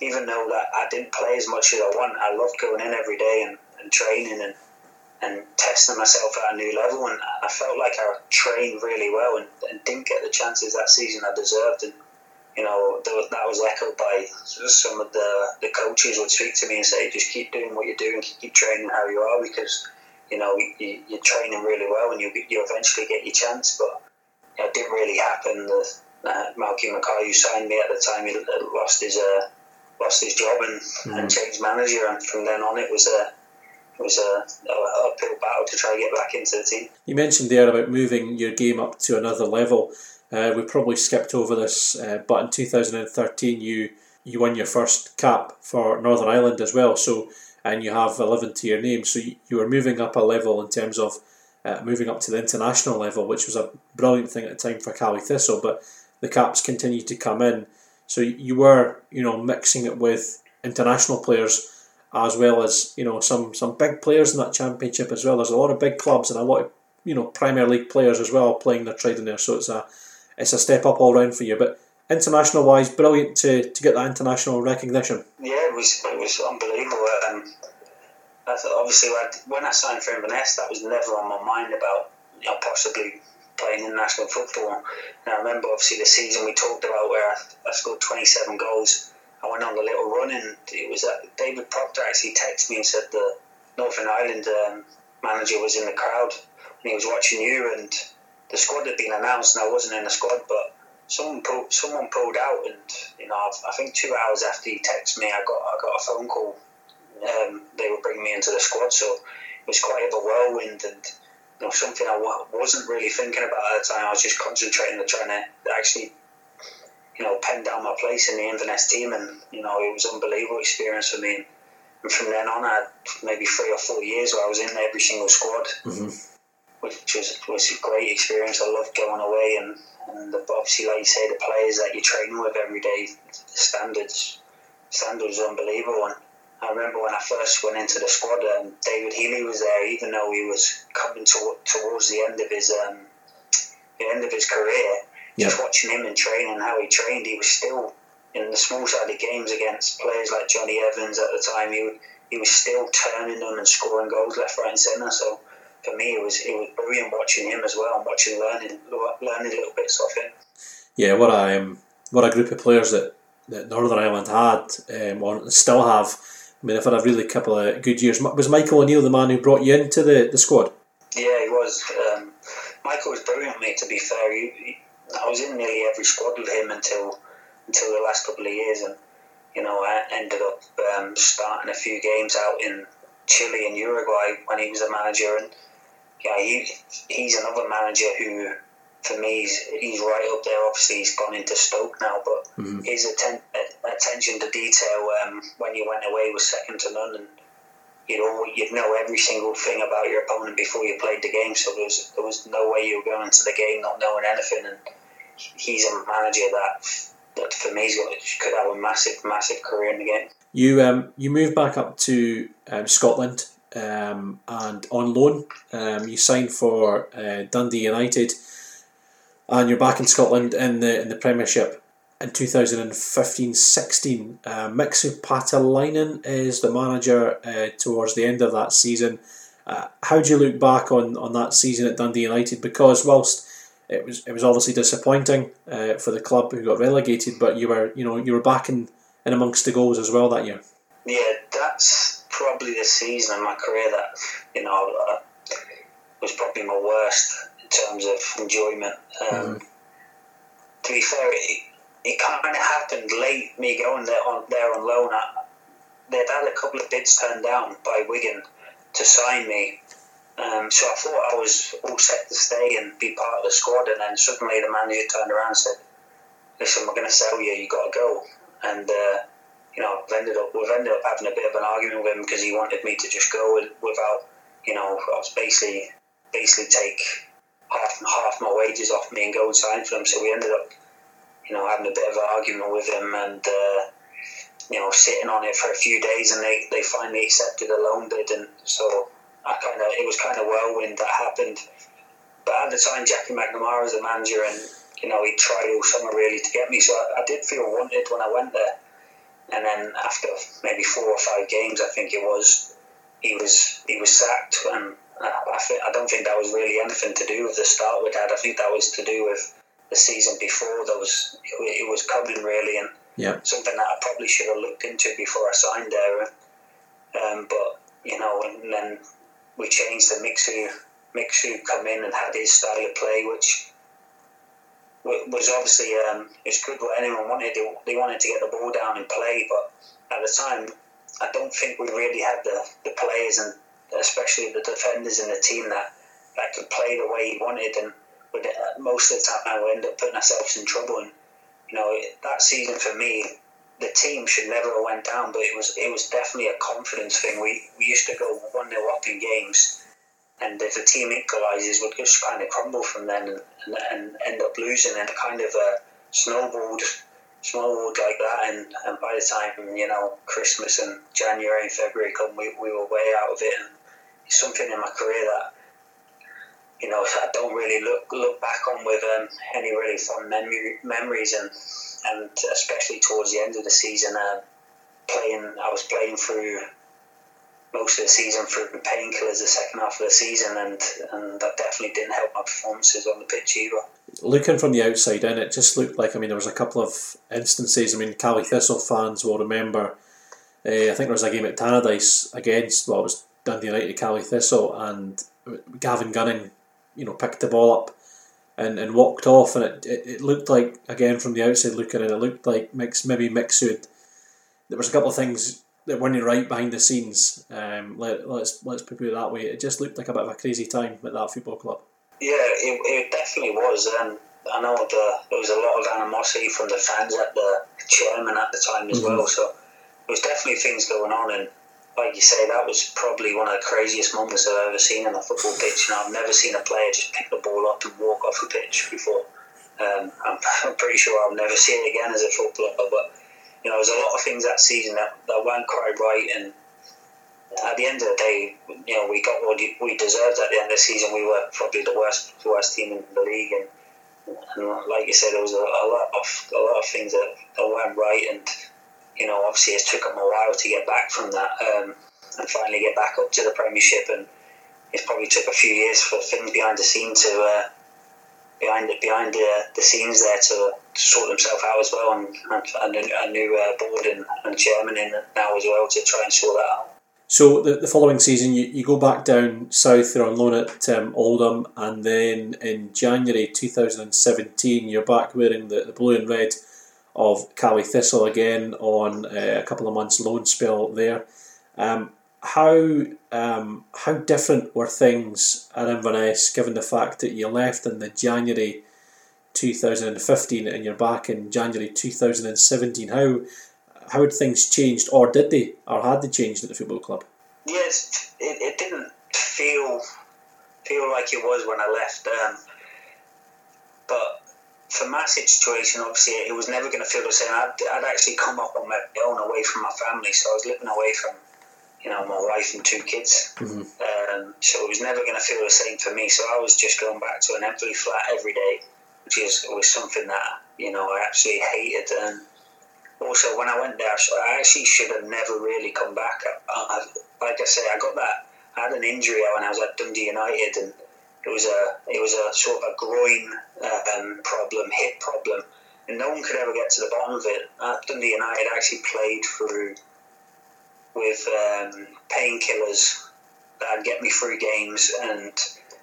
even though that I didn't play as much as I want, I loved going in every day and, and training and and testing myself at a new level. And I felt like I trained really well and, and didn't get the chances that season I deserved. And you know that was echoed by some of the the coaches would speak to me and say, just keep doing what you're doing, keep training how you are because you know, you, you're training really well and you, you eventually get your chance. But it didn't really happen. The, uh, Malky Mackay, who signed me at the time, he lost his uh, lost his job and, mm. and changed manager. And from then on, it was a it was a, a uphill battle to try and get back into the team. You mentioned there about moving your game up to another level. Uh, we probably skipped over this, uh, but in 2013 you you won your first cap for Northern Ireland as well. So and you have 11 to your name. So you, were moving up a level in terms of uh, moving up to the international level, which was a brilliant thing at the time for Caley Thistle. But the caps continued to come in, so you were you know mixing it with international players as well as you know some some big players in that championship as well. There's a lot of big clubs and a lot of you know Premier League players as well playing their trade in there. So it's a it's a step up all round for you. But international wise, brilliant to, to get that international recognition. Yeah, it was it was unbelievable. Um, I thought obviously when I signed for Inverness, that was never on my mind about you know, possibly playing international football. And I remember obviously the season we talked about where I, I scored 27 goals. I went on the little run and it was that David Proctor actually texted me and said the Northern Ireland um, manager was in the crowd and he was watching you and the squad had been announced and I wasn't in the squad but someone pulled someone pulled out, and you know, I think two hours after he texted me, I got I got a phone call. Um, they were bringing me into the squad, so it was quite of a whirlwind, and you know, something I w- wasn't really thinking about at the time. I was just concentrating on trying to actually, you know, pen down my place in the Inverness team, and you know, it was an unbelievable experience for me. And from then on, I had maybe three or four years where I was in every single squad. Mm-hmm which was was a great experience. I loved going away and and the, obviously, like you say, the players that you're training with every day, the standards standard was unbelievable. And I remember when I first went into the squad, um, David Healy was there, even though he was coming to, towards the end of his um, the end of his career. Yep. Just watching him in training, how he trained, he was still in the small sided games against players like Jonny Evans at the time. He he was still turning them and scoring goals left, right, and centre. So for me, it was it was brilliant watching him as well and watching learning learning little bits of him. Yeah, what a um, what a group of players that, that Northern Ireland had um, or still have. I mean, I've had a really couple of good years. Was Michael O'Neill the man who brought you into the, the squad? Yeah, he was. Um, Michael was brilliant, mate. To be fair, he, he, I was in nearly every squad with him until until the last couple of years, and you know, I ended up um, starting a few games out in Chile and Uruguay when he was a manager, and yeah, he he's another manager who, for me, he's, he's right up there. Obviously, he's gone into Stoke now, but mm-hmm. his atten- attention to detail um, when you went away was second to none, and you'd all, you'd know every single thing about your opponent before you played the game. So there was there was no way you were going into the game not knowing anything, and he's a manager that that for me could have a massive, massive career in the game. You um, you moved back up to um, Scotland um, and on loan. Um, you signed for uh, Dundee United, and you're back in Scotland in the in the Premiership in 2015-16. Uh, Mixu Paatelainen is the manager uh, towards the end of that season. Uh, how do you look back on, on that season at Dundee United? Because whilst it was it was obviously disappointing uh, for the club who got relegated, but you were you know you were back in, in amongst the goals as well that year. Yeah, that's probably the season of my career that you know uh, was probably my worst in terms of enjoyment. Um, mm. To be fair, it, it kind of happened late. Me going there on there on loan, I, they'd had a couple of bids turned down by Wigan to sign me um, so I thought I was all set to stay and be part of the squad, and then suddenly the manager turned around and said, "Listen, we're going to sell you. You got to go." And uh, you know, I've ended up we've ended up having a bit of an argument with him because he wanted me to just go without, you know, I was basically basically take half half my wages off me and go and sign for him. So we ended up, you know, having a bit of an argument with him and. Uh, you know, sitting on it for a few days, and they, they finally accepted a loan bid, and so I kind of it was kind of whirlwind that happened. But at the time, Jackie McNamara was the manager, and you know he tried all summer really to get me. So I, I, did feel wanted when I went there. And then after maybe four or five games, I think it was, he was he was sacked, and I, I, think, I don't think that was really anything to do with the start we had. I think that was to do with the season before. That was it, it was coming really, and yeah. something that I probably should have looked into before I signed there. Um, but you know, and then we changed the mix who mix Mixu come in and had his style of play, which was obviously um, it's good what anyone wanted. They, they wanted to get the ball down and play, but at the time, I don't think we really had the, the players and especially the defenders in the team that, that could play the way he wanted. And with it, most of the time, we end up putting ourselves in trouble. And you know that season for me, the team should never have went down, but it was it was definitely a confidence thing. We we used to go one 0 up in games, and if the team equalises, we'd just kind of crumble from then and, and, and end up losing, and kind of uh, snowballed snowballed like that. And, and by the time you know Christmas and January and February come, we, we were way out of it. And it's something in my career that you know I don't really look look back on with um, any really fond memories and and especially towards the end of the season, uh, playing I was playing through most of the season through painkillers the second half of the season, and and that definitely didn't help my performances on the pitch either. Looking from the outside in, it just looked like I mean there was a couple of instances. I mean, Caley Thistle fans will remember. Uh, I think there was a game at Tannadice against well, it was Dundee United, Caley Thistle, and Gavin Gunning, you know, picked the ball up and, and walked off, and it, it, it looked like again from the outside looking in, it looked like mix maybe Mixu. There was a couple of things that weren't right behind the scenes. Um, let, let's let's put it that way. It just looked like a bit of a crazy time at that football club. Yeah, it, it definitely was, and I know the, there was a lot of animosity from the fans at the chairman at the time as mm-hmm. well. So there was definitely things going on, and like you say, that was probably one of the craziest moments I've ever seen on a football pitch. And I've never seen a player just pick the ball up and walk off the pitch before. Um, I'm, I'm, pretty sure I'll never see it again as a footballer. But you know, there's a lot of things that season that, that weren't quite right, and at the end of the day, you know, we got what we deserved at the end of the season. We were probably the worst worst team in the league, and, and like you said, there was a, a, lot of a lot of things that, that weren't right, and you know, obviously it took them a while to get back from that um, and finally get back up to the Premiership, and it probably took a few years for things behind the scene to. Uh, behind the, behind the, the scenes there to sort themselves out as well, and, and, and a, new uh, board and, and chairman in now as well to try and sort that out. So the, the following season, you, you go back down south, you're on loan at um, Oldham, and then in January 2017, you're back wearing the, the blue and red of Caley Thistle again on uh, a couple of months loan spell there. Um, how um, how different were things at Inverness given the fact that you left in the January 2015 and you're back in January 2017? How how had things changed, or did they, or had they changed at the football club? Yes, it, it didn't feel feel like it was when I left. Um, but for my situation, obviously, it was never going to feel the same. I'd, I'd actually come up on my own away from my family, so I was living away from you know my wife and two kids. Mm-hmm. Um, so it was never going to feel the same for me. So I was just going back to an empty flat every day, which is was something that you know I absolutely hated. And also when I went there, I actually should have never really come back. I, I, like I say, I got that. I had an injury when I was at Dundee United, and it was a it was a sort of a groin um, problem, hip problem, and no one could ever get to the bottom of it. At Dundee United, I actually played through with um, painkillers that'd get me through games, and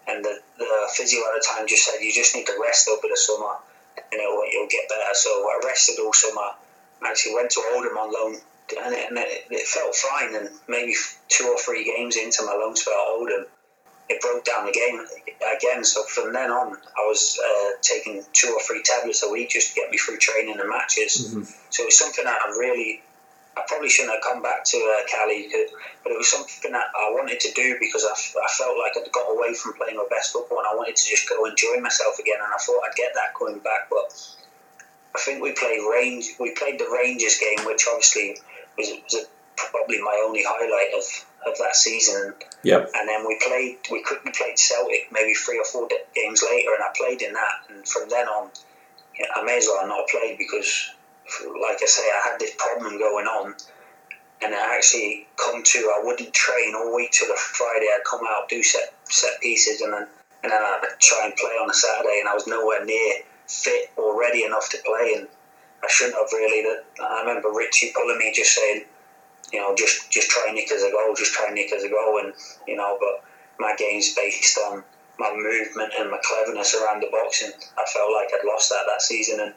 and the, the physio at the time just said you just need to rest over the summer, and it'll, it'll get better. So I rested all summer actually went to Oldham on loan, and it, and it, it felt fine. And maybe two or three games into my loan spell at Oldham, it broke down again. Again, so from then on, I was uh, taking two or three tablets a week just to get me through training and matches. Mm-hmm. So it was something that I really I probably shouldn't have come back to uh, Caley, but it was something that I wanted to do because I, I felt like I'd got away from playing my best football and I wanted to just go enjoy myself again. And I thought I'd get that coming back, but I think we played range. We played the Rangers game, which obviously was, was a, probably my only highlight of, of that season. Yep. And then we played. We quickly played Celtic maybe three or four games later, and I played in that. And from then on, I may as well not played because, like I say, I had this problem going on. And I actually come to I wouldn't train all week till the Friday. I'd come out, do set set pieces, and then and then I'd try and play on a Saturday. And I was nowhere near fit or ready enough to play, and I shouldn't have really. That I remember Richie pulling me, just saying, you know, just just try Nick as a goal, just try Nick as a goal, and you know, but my game's based on my movement and my cleverness around the box, and I felt like I'd lost that that season, and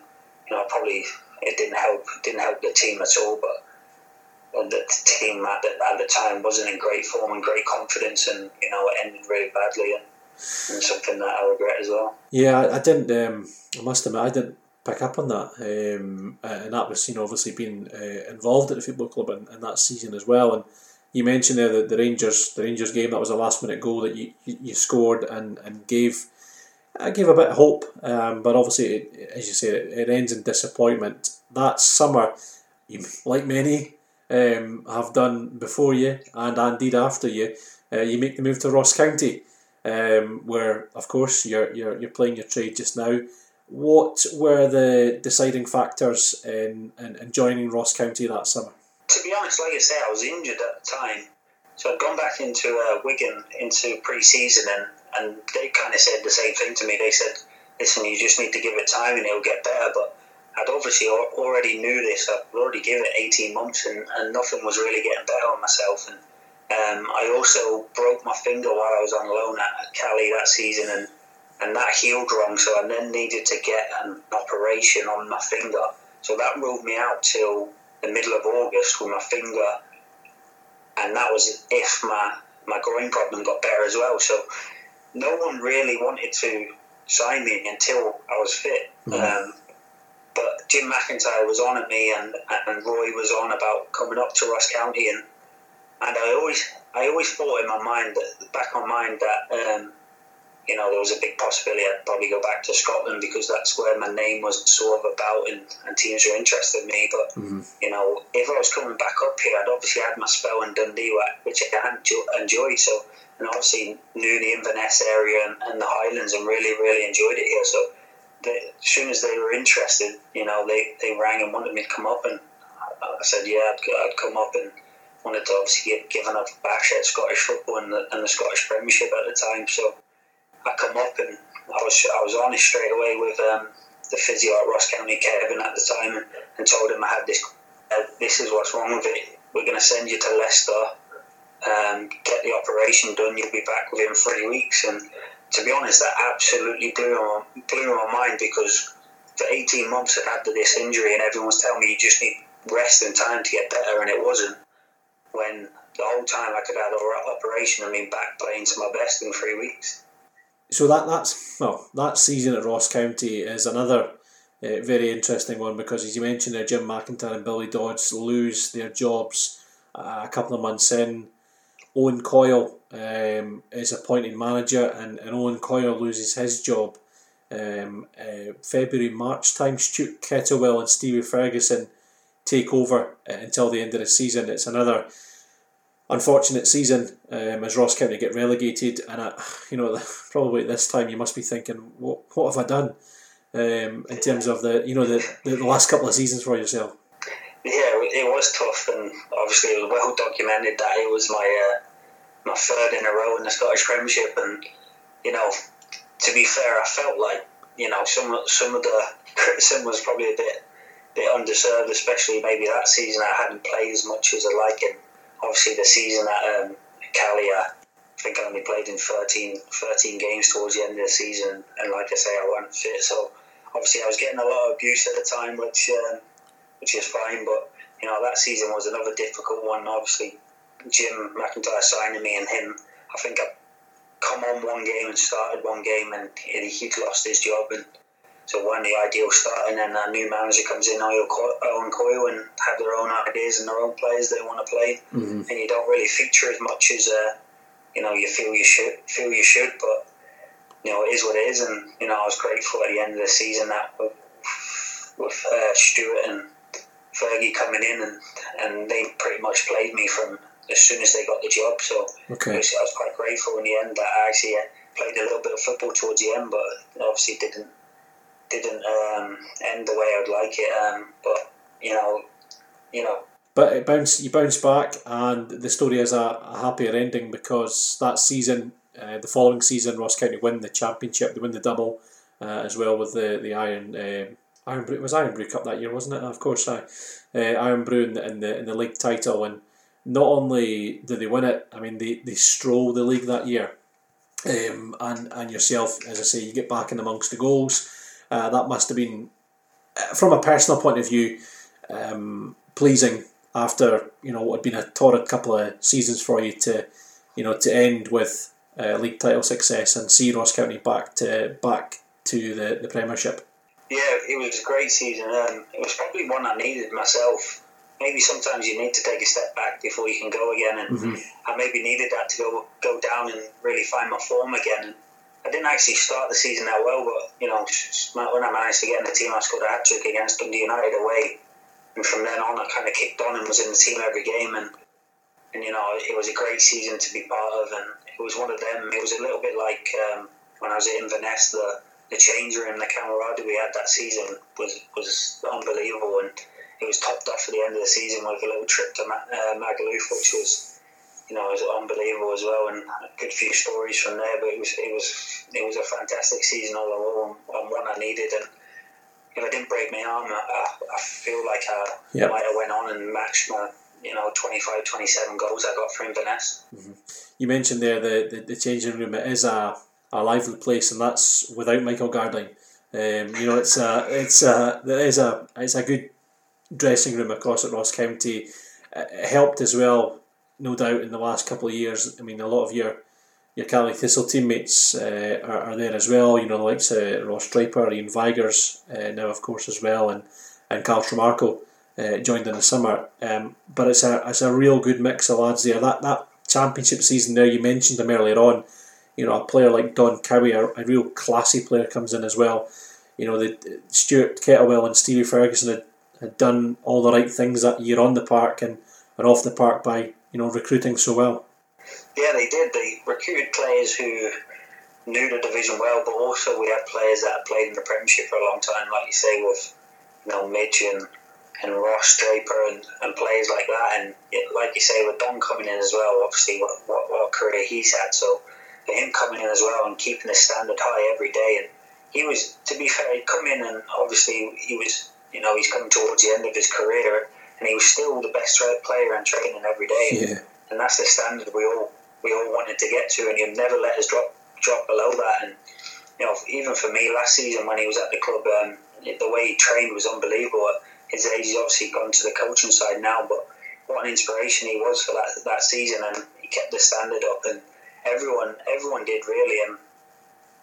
you know, probably it didn't help didn't help the team at all, but. The team at the, at the time wasn't in great form and great confidence, and you know it ended really badly. And and something that I regret as well. Yeah, I, I didn't. Um, I must admit, I didn't pick up on that, um, and that was you know obviously being uh, involved at the football club in, in, that season as well. And you mentioned there that the Rangers, the Rangers game, that was a last minute goal that you, you, you scored and and gave. I gave a bit of hope, um, but obviously, it, as you say, it, it, ends in disappointment. That summer, you, like many um, have done before you and indeed after you, uh, you make the move to Ross County um, where of course you're, you're you're playing your trade just now. What were the deciding factors in, in, in joining Ross County that summer? To be honest, like I say, I was injured at the time, so I'd gone back into uh, Wigan into pre-season, and, and they kind of said the same thing to me. They said, "Listen, you just need to give it time, and it'll get better." But I'd obviously already knew this. I'd already given it eighteen months, and, and nothing was really getting better on myself. And um, I also broke my finger while I was on loan at Caley that season, and, and that healed wrong. So I then needed to get an operation on my finger. So that ruled me out till the middle of August with my finger, and that was if my my groin problem got better as well. So no one really wanted to sign me until I was fit. Mm-hmm. Um, but Jim McIntyre was on at me, and, and Roy was on about coming up to Ross County, and and I always I always thought in my mind that back on my mind that um, you know, there was a big possibility I'd probably go back to Scotland because that's where my name was sort of about and, and teams were interested in me. But, mm-hmm. you know, if I was coming back up here, I'd obviously had my spell in Dundee, which I had enjoyed. So, and obviously knew the Inverness area and, and the Highlands and really, really enjoyed it here. So, they, as soon as they were interested, you know, they, they rang and wanted me to come up. And I said, yeah, I'd, I'd come up and wanted to obviously get given a bash at Scottish football and the, and the Scottish Premiership at the time. So, I come up and I was I was honest straight away with um, the physio at Ross County, Kevin, at the time, and, and told him I had this. Uh, this is what's wrong with it. We're going to send you to Leicester, um, get the operation done. You'll be back within three weeks. And to be honest, that absolutely blew my, blew my mind because for 18 months I'd had this injury, and everyone was telling me you just need rest and time to get better, and it wasn't. When the whole time I could have had an operation and been back playing to my best in three weeks so that that's well that season at Ross County is another uh, very interesting one because as you mentioned there, Jim McIntyre and Billy Dodds lose their jobs uh, a couple of months in. Owen Coyle um, is appointed manager, and, and Owen Coyle loses his job. Um, uh, February March time, Stuart Kettlewell and Stevie Ferguson take over uh, until the end of the season. It's another unfortunate season um, as Ross County get relegated, and I, you know probably at this time you must be thinking, what what have I done um, in terms of the you know the, the, last couple of seasons for yourself? Yeah, it was tough, and obviously it was well documented that it was my uh, my third in a row in the Scottish Premiership, and you know, to be fair, I felt like you know some some of the criticism was probably a bit bit undeserved, especially maybe that season I hadn't played as much as I like, and obviously the season at um, Caley, I think I only played in 13, 13 games towards the end of the season, and like I say, I wasn't fit. So obviously I was getting a lot of abuse at the time, which um, which is fine. But you know that season was another difficult one. Obviously, Jim McIntyre signing me and him, I think I come on one game and started one game, and he'd lost his job and so when the ideal start and then a new manager comes in, Owen Coyle, and have their own ideas and their own players they want to play, mm-hmm. and you don't really feature as much as uh, you know you feel you should feel you should, but you know it is what it is, and you know I was grateful at the end of the season that with, with uh, Stuart and Fergie coming in, and and they pretty much played me from as soon as they got the job. So okay. I was quite grateful in the end that I actually uh, played a little bit of football towards the end, but obviously didn't didn't um, end the way I'd like it. Um, but you know, you know. But it bounced, you bounce back, and the story has a, a happier ending because that season, uh, the following season, Ross County win the championship. They win the double uh, as well with the the Iron uh, Irn-Bru. It was Irn-Bru Cup that year, wasn't it? Of course, I uh, Irn-Bru in the, in the in the league title, and not only did they win it, I mean they they stroll the league that year. Um, and and yourself, as I say, you get back in amongst the goals. Uh, that must have been, uh, from a personal point of view, um, pleasing after you know what had been a torrid couple of seasons for you to, you know, to end with uh, league title success and see Ross County back to back to the, the Premiership. Yeah, it was a great season. Um, it was probably one I needed myself. Maybe sometimes you need to take a step back before you can go again, and mm-hmm. I maybe needed that to go go down and really find my form again. I didn't actually start the season that well, but you know, when I managed to get in the team, I scored a hat trick against Dundee United away, and from then on, I kind of kicked on and was in the team every game, and and you know, it was a great season to be part of, and it was one of them. It was a little bit like um, when I was at Inverness, the the change room, the camaraderie we had that season was was unbelievable, and it was topped off at the end of the season with a little trip to uh, Magaluf, which was you know, it was unbelievable as well, and a good few stories from there. But it was it was it was a fantastic season all all, and one I needed. And if I didn't break my arm, I, I feel like I yep. might have went on and matched my you know 25, 27 goals I got for Inverness. Mm-hmm. You mentioned there the, the, the changing room. It is a, a lively place, and that's without Michael Gardyne. Um, you know, it's a it's a there is a it's a good dressing room across at Ross County. It helped as well no doubt in the last couple of years. I mean, a lot of your your Caley Thistle teammates uh, are, are there as well. You know, the likes of Ross Draper, Ian Vigurs uh, now, of course, as well, and and Carl Tremarco uh, joined in the summer. Um, but it's a it's a real good mix of lads there. That that championship season there, you mentioned them earlier on. you know a player like Don Cowie, a, a real classy player, comes in as well. You know, the Stuart Kettlewell and Stevie Ferguson had, had done all the right things that year on the park and, and off the park by you know recruiting so well. Yeah, they did. They recruited players who knew the division well, but also we had players that had played in the Premiership for a long time, like you say, with you know Midge and, and Ross Draper and, and players like that. And like you say, with Don coming in as well, obviously what, what, what career he's had. So for him coming in as well and keeping the standard high every day. And he was, to be fair, he'd come in and obviously he was, you know, he's coming towards the end of his career and he was still the best player and training every day. Yeah. And that's the standard we all we all wanted to get to, and he'd never let us drop drop below that. And you know, even for me last season when he was at the club, um, the way he trained was unbelievable. his age, he's obviously gone to the coaching side now, but what an inspiration he was for that that season, and he kept the standard up, and everyone everyone did really. And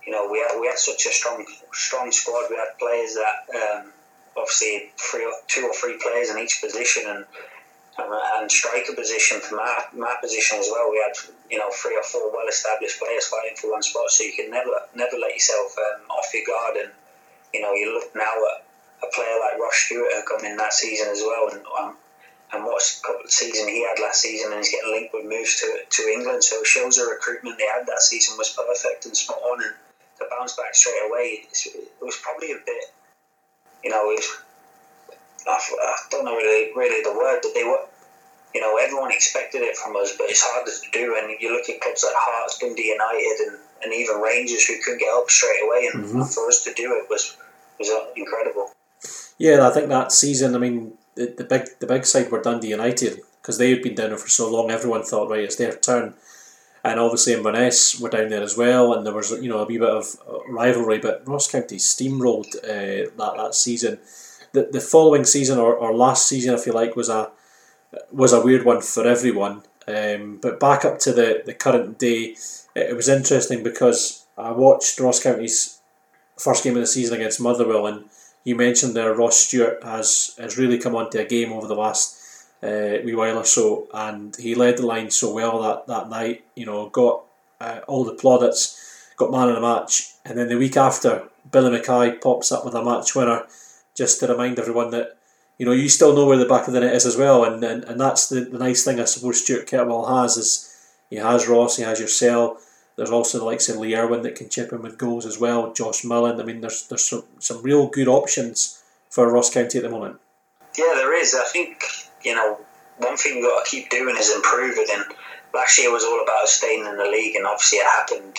you know, we had we had such a strong strong squad. We had players that um, obviously three, two or three players in each position, and and striker position for my, my position as well. We had you know three or four well established players fighting for one spot, so you can never never let yourself um, off your guard. And you know you look now at a player like Ross Stewart who come in that season as well, and um, and what season he had last season, and he's getting linked with moves to to England. So it shows the recruitment they had that season was perfect and spot on, and to bounce back straight away, it was probably a bit, you know, was I, don't know really, really the word that they were. You know, everyone expected it from us, but it's hard to do. And you look at clubs like Hearts, Dundee United, and, and even Rangers who couldn't get up straight away, and mm-hmm. for us to do it was was incredible. Yeah, I think that season. I mean, the, the big the big side were Dundee United because they had been down there for so long. Everyone thought, right, it's their turn and obviously Inverness were down there as well, and there was you know a wee bit of rivalry. But Ross County steamrolled uh, that that season, the, the following season or, or last season, if you like, was a was a weird one for everyone. Um, but back up to the, the current day, it, it was interesting because I watched Ross County's first game of the season against Motherwell, and you mentioned there Ross Stewart has has really come onto a game over the last uh, wee while or so, and he led the line so well that, that night. You know, got uh, all the plaudits, got man of the match, and then the week after, Billy Mackay pops up with a match winner just to remind everyone that you know you still know where the back of the net is as well, and and, and that's the, the nice thing I suppose Stuart Kettlewell has is he has Ross, he has yourself. There's also the likes of Lee Erwin that can chip in with goals as well. Josh Mullen. I mean, there's there's some, some real good options for Ross County at the moment. Yeah, there is. I think you know one thing you've got to keep doing is improving. And last year was all about staying in the league, and obviously it happened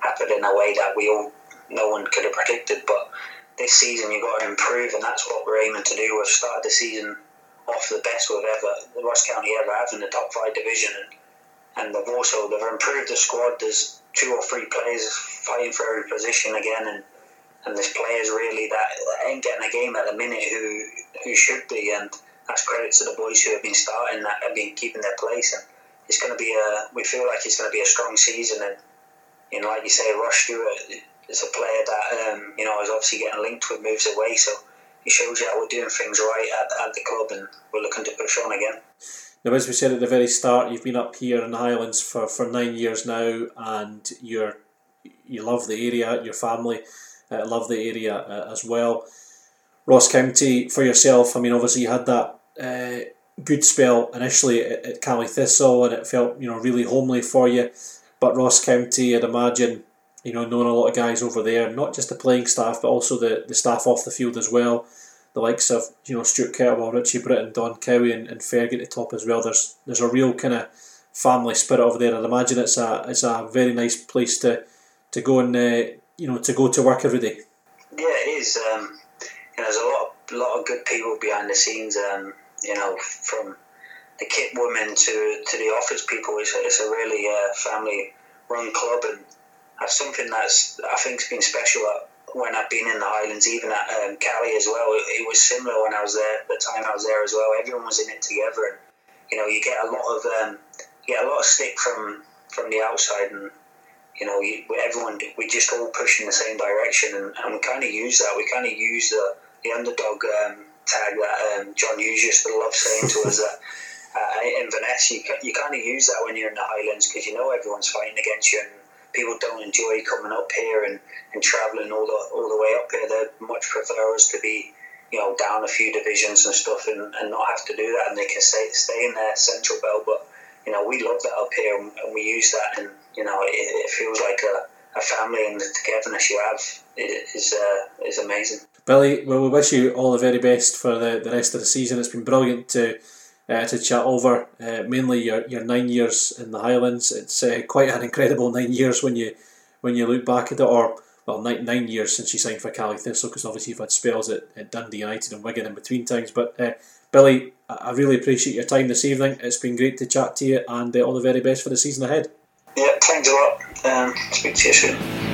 happened in a way that we all no one could have predicted. But this season you've got to improve, and that's what we're aiming to do. We've started the season off the best we've ever, the Ross County ever have in the top five division, and, and they've also they've improved the squad. There's two or three players fighting for every position again, and and there's players really that, that ain't getting a game at the minute who who should be, and that's credit to the boys who have been starting that have been keeping their place, and it's going to be a. We feel like it's going to be a strong season, and you know, like you say, Ross Stewart is a player that um, you know is obviously getting linked with moves away. So it shows you how we're doing things right at, at the club, and we're looking to push on again. Now, as we said at the very start, you've been up here in the Highlands for, for nine years now, and you're you love the area, your family uh, love the area uh, as well. Ross County for yourself. I mean, obviously you had that uh, good spell initially at, at Caley Thistle, and it felt you know really homely for you. But Ross County, I'd imagine, you know, knowing a lot of guys over there, not just the playing staff, but also the, the staff off the field as well. The likes of you know Stuart Kettlewell, Richie Brittain, Don Cowie, and, and Fergie at the top as well. There's there's a real kind of family spirit over there. I'd imagine it's a it's a very nice place to to go and uh, you know to go to work every day. Yeah, it is. Um, you know, there's a lot of, lot of good people behind the scenes. Um, you know, from the kit women to to the office people. It's it's a really uh, family run club, and that's something that's I think's been special when I've been in the Highlands, even at um, Caley as well. It, it, was similar when I was there. The time I was there as well, everyone was in it together, and you know, you get a lot of um, get a lot of stick from from the outside, and you know, everyone we just all push in the same direction, and, and we kind of use that. We kind of use the the underdog um, tag that um, John Hughes used to love saying to us that uh, in Inverness, you, you kind of use that when you're in the Highlands because you know everyone's fighting against you. And people don't enjoy coming up here and, and travelling all the all the way up here. They much prefer us to be you know down a few divisions and stuff and, and not have to do that, and they can stay stay in their central belt. But you know we love that up here, and, and we use that, and you know it, it feels like a, a family, and the togetherness you have is uh, is amazing. Billy, well, we wish you all the very best for the, the rest of the season. It's been brilliant to uh, to chat over, uh, mainly your, your nine years in the Highlands. It's uh, quite an incredible nine years when you when you look back at it, or well, nine, nine years since you signed for Caley Thistle, because obviously you've had spells at, at Dundee United and Wigan in between times. But uh, Billy, I really appreciate your time this evening. It's been great to chat to you, and uh, all the very best for the season ahead. Yeah, thanks a lot. Um, speak to you soon.